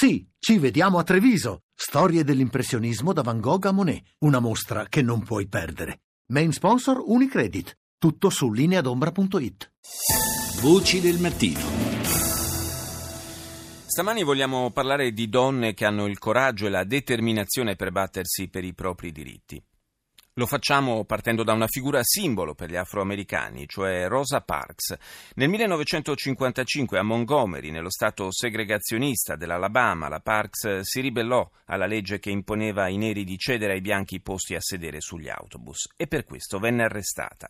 Sì, ci vediamo a Treviso. Storie dell'impressionismo da Van Gogh a Monet. Una mostra che non puoi perdere. Main sponsor Unicredit. Tutto su lineadombra.it. Voci del mattino. Stamani vogliamo parlare di donne che hanno il coraggio e la determinazione per battersi per i propri diritti. Lo facciamo partendo da una figura simbolo per gli afroamericani, cioè Rosa Parks. Nel 1955 a Montgomery, nello stato segregazionista dell'Alabama, la Parks si ribellò alla legge che imponeva ai neri di cedere ai bianchi posti a sedere sugli autobus e per questo venne arrestata.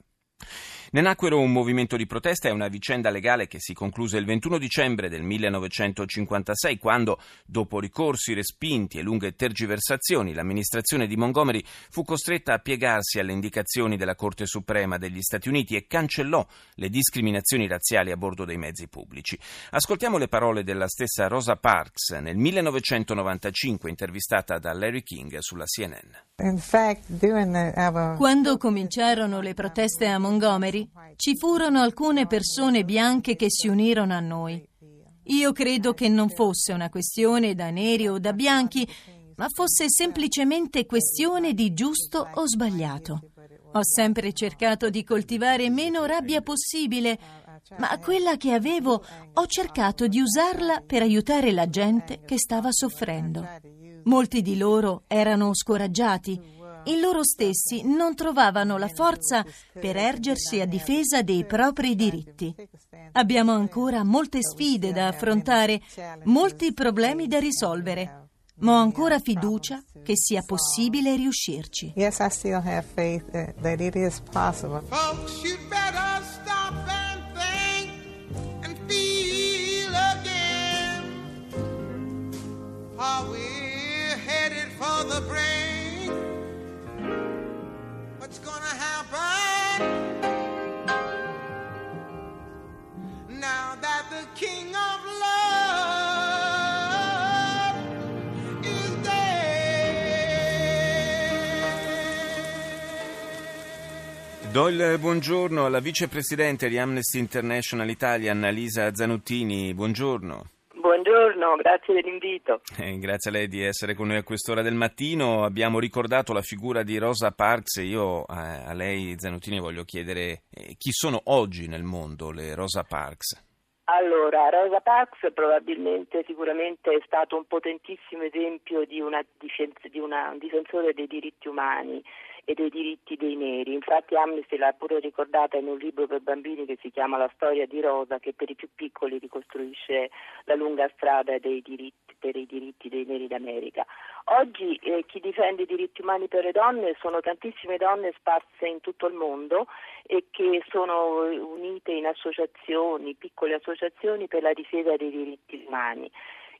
Ne nacquero un movimento di protesta e una vicenda legale che si concluse il 21 dicembre del 1956 quando, dopo ricorsi respinti e lunghe tergiversazioni, l'amministrazione di Montgomery fu costretta a piegarsi alle indicazioni della Corte Suprema degli Stati Uniti e cancellò le discriminazioni razziali a bordo dei mezzi pubblici. Ascoltiamo le parole della stessa Rosa Parks nel 1995 intervistata da Larry King sulla CNN. Quando cominciarono le proteste a Montgomery, ci furono alcune persone bianche che si unirono a noi. Io credo che non fosse una questione da neri o da bianchi, ma fosse semplicemente questione di giusto o sbagliato. Ho sempre cercato di coltivare meno rabbia possibile, ma quella che avevo ho cercato di usarla per aiutare la gente che stava soffrendo. Molti di loro erano scoraggiati in loro stessi non trovavano la forza per ergersi a difesa dei propri diritti. Abbiamo ancora molte sfide da affrontare, molti problemi da risolvere, ma ho ancora fiducia che sia possibile riuscirci. Yes, I still have faith that it is possible. Folks, you'd better Do il buongiorno alla vicepresidente di Amnesty International Italia, Annalisa Zanuttini. Buongiorno. Buongiorno, grazie dell'invito. Eh, grazie a lei di essere con noi a quest'ora del mattino. Abbiamo ricordato la figura di Rosa Parks e io eh, a lei, Zanutini, voglio chiedere eh, chi sono oggi nel mondo le Rosa Parks? Allora, Rosa Parks probabilmente, sicuramente è stato un potentissimo esempio di, una, di una, un difensore dei diritti umani e dei diritti dei neri. Infatti Amnesty l'ha pure ricordata in un libro per bambini che si chiama La storia di Rosa, che per i più piccoli ricostruisce la lunga strada diritti, per i diritti dei neri d'America. Oggi eh, chi difende i diritti umani per le donne sono tantissime donne sparse in tutto il mondo e che sono unite in associazioni, piccole associazioni per la difesa dei diritti umani.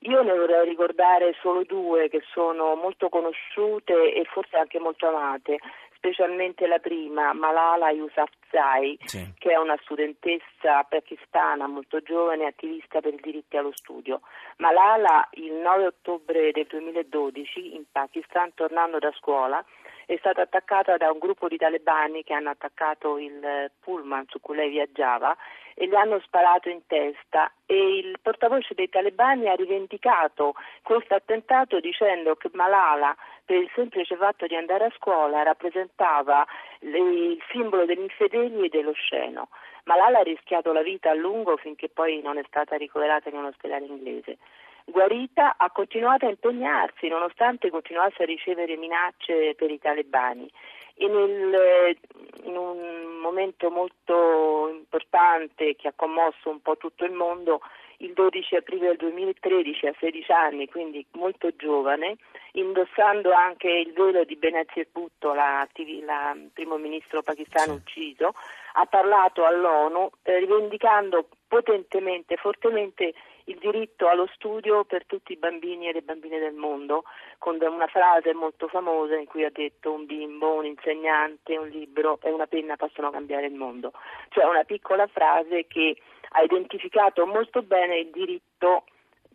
Io ne vorrei ricordare solo due che sono molto conosciute e forse anche molto amate, specialmente la prima, Malala Yousafzai, sì. che è una studentessa pakistana molto giovane, attivista per i diritti allo studio. Malala il 9 ottobre del 2012 in Pakistan, tornando da scuola, è stata attaccata da un gruppo di talebani che hanno attaccato il pullman su cui lei viaggiava e le hanno sparato in testa e il portavoce dei talebani ha rivendicato questo attentato dicendo che Malala per il semplice fatto di andare a scuola rappresentava il simbolo degli infedeli e dell'osceno. Malala ha rischiato la vita a lungo finché poi non è stata ricoverata in un ospedale inglese. Guarita ha continuato a impegnarsi nonostante continuasse a ricevere minacce per i talebani. E nel, in un momento molto importante che ha commosso un po' tutto il mondo, il 12 aprile del 2013 a 16 anni, quindi molto giovane, indossando anche il velo di Benazir Bhutto, la, la primo ministro pakistano ucciso, ha parlato all'ONU eh, rivendicando potentemente, fortemente il diritto allo studio per tutti i bambini e le bambine del mondo, con una frase molto famosa in cui ha detto un bimbo, un insegnante, un libro e una penna possono cambiare il mondo. Cioè una piccola frase che ha identificato molto bene il diritto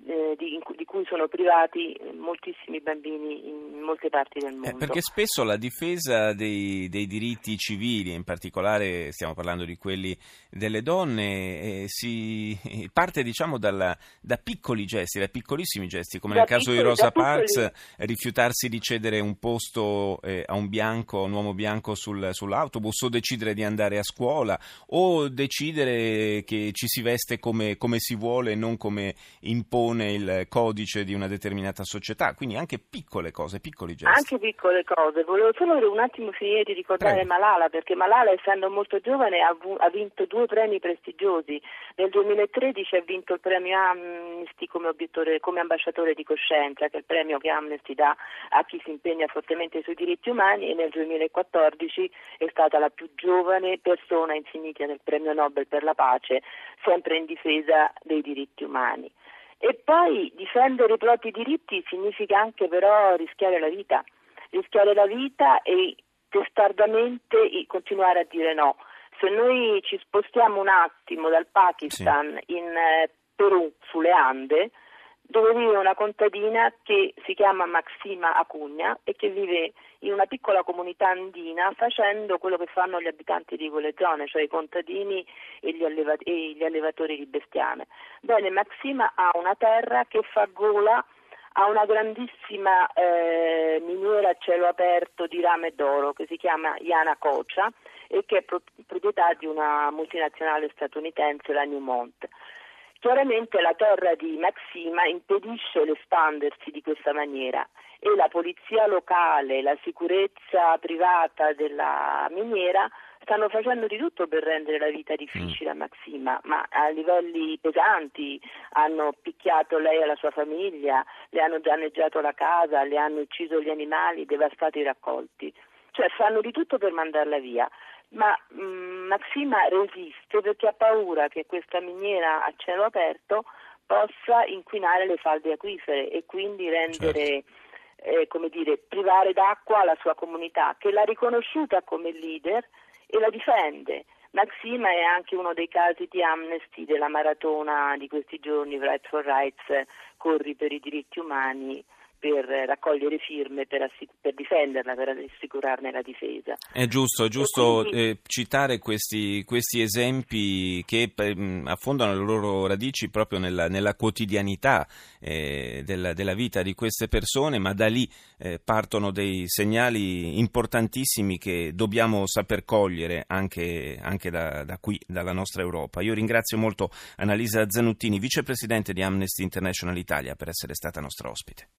eh, di, di, cui sono privati moltissimi bambini in molte parti del eh, mondo. Eh, perché spesso la difesa dei, dei, diritti civili, in particolare stiamo parlando di quelli delle donne, eh, si parte diciamo dalla, da piccoli gesti, da piccolissimi gesti, come da nel caso piccoli, di Rosa Parks, rifiutarsi di cedere un posto eh, a un bianco, un uomo bianco sul, sull'autobus, o decidere di andare a scuola, o decidere che ci si veste come, come si vuole e non come impone il codice di una determinata società. Quindi anche piccole cose, piccoli gesti. Anche piccole cose. Volevo solo un attimo finire di ricordare Prego. Malala, perché Malala, essendo molto giovane, ha, vinto due premi prestigiosi. Nel 2013 ha vinto il premio Amnesty come, come ambasciatore di coscienza, che è il premio che Amnesty dà a chi si impegna fortemente sui diritti umani, e nel 2014 è stata la più giovane persona insignita del premio Nobel per la pace, sempre in difesa dei diritti umani. E poi difendere i propri diritti significa anche però rischiare la vita, rischiare la vita e testardamente continuare a dire no. Se noi ci spostiamo un attimo dal Pakistan sì. in eh, Perù, sulle Ande, dove vive una contadina che si chiama Maxima Acugna e che vive in una piccola comunità andina facendo quello che fanno gli abitanti di quelle zone, cioè i contadini e gli, alleva- e gli allevatori di bestiame. Bene, Maxima ha una terra che fa gola a una grandissima eh, miniera a cielo aperto di rame d'oro che si chiama Yana Kocha e che è pro- proprietà di una multinazionale statunitense, la Newmont. Chiaramente la terra di Maxima impedisce l'espandersi di questa maniera e la polizia locale, la sicurezza privata della miniera stanno facendo di tutto per rendere la vita difficile a Maxima, ma a livelli pesanti hanno picchiato lei e la sua famiglia, le hanno danneggiato la casa, le hanno ucciso gli animali, devastato i raccolti. Cioè fanno di tutto per mandarla via ma mh, mm, Maxima resiste perché ha paura che questa miniera a cielo aperto possa inquinare le falde acquifere e quindi rendere, certo. eh, come dire, privare d'acqua la sua comunità, che l'ha riconosciuta come leader e la difende. Maxima è anche uno dei casi di amnesty della maratona di questi giorni, Rights for Rights, Corri per i diritti umani, per raccogliere firme per, assic- per, difenderla, per assicurarne la difesa. È giusto, è giusto quindi... eh, citare questi, questi, esempi che eh, affondano le loro radici proprio nella, nella quotidianità eh, della, della, vita di queste persone, ma da lì eh, partono dei segnali importantissimi che dobbiamo saper cogliere anche, anche da, da qui, dalla nostra Europa. Io ringrazio molto Annalisa Zanuttini, vicepresidente di Amnesty International Italia, per essere stata nostra ospite.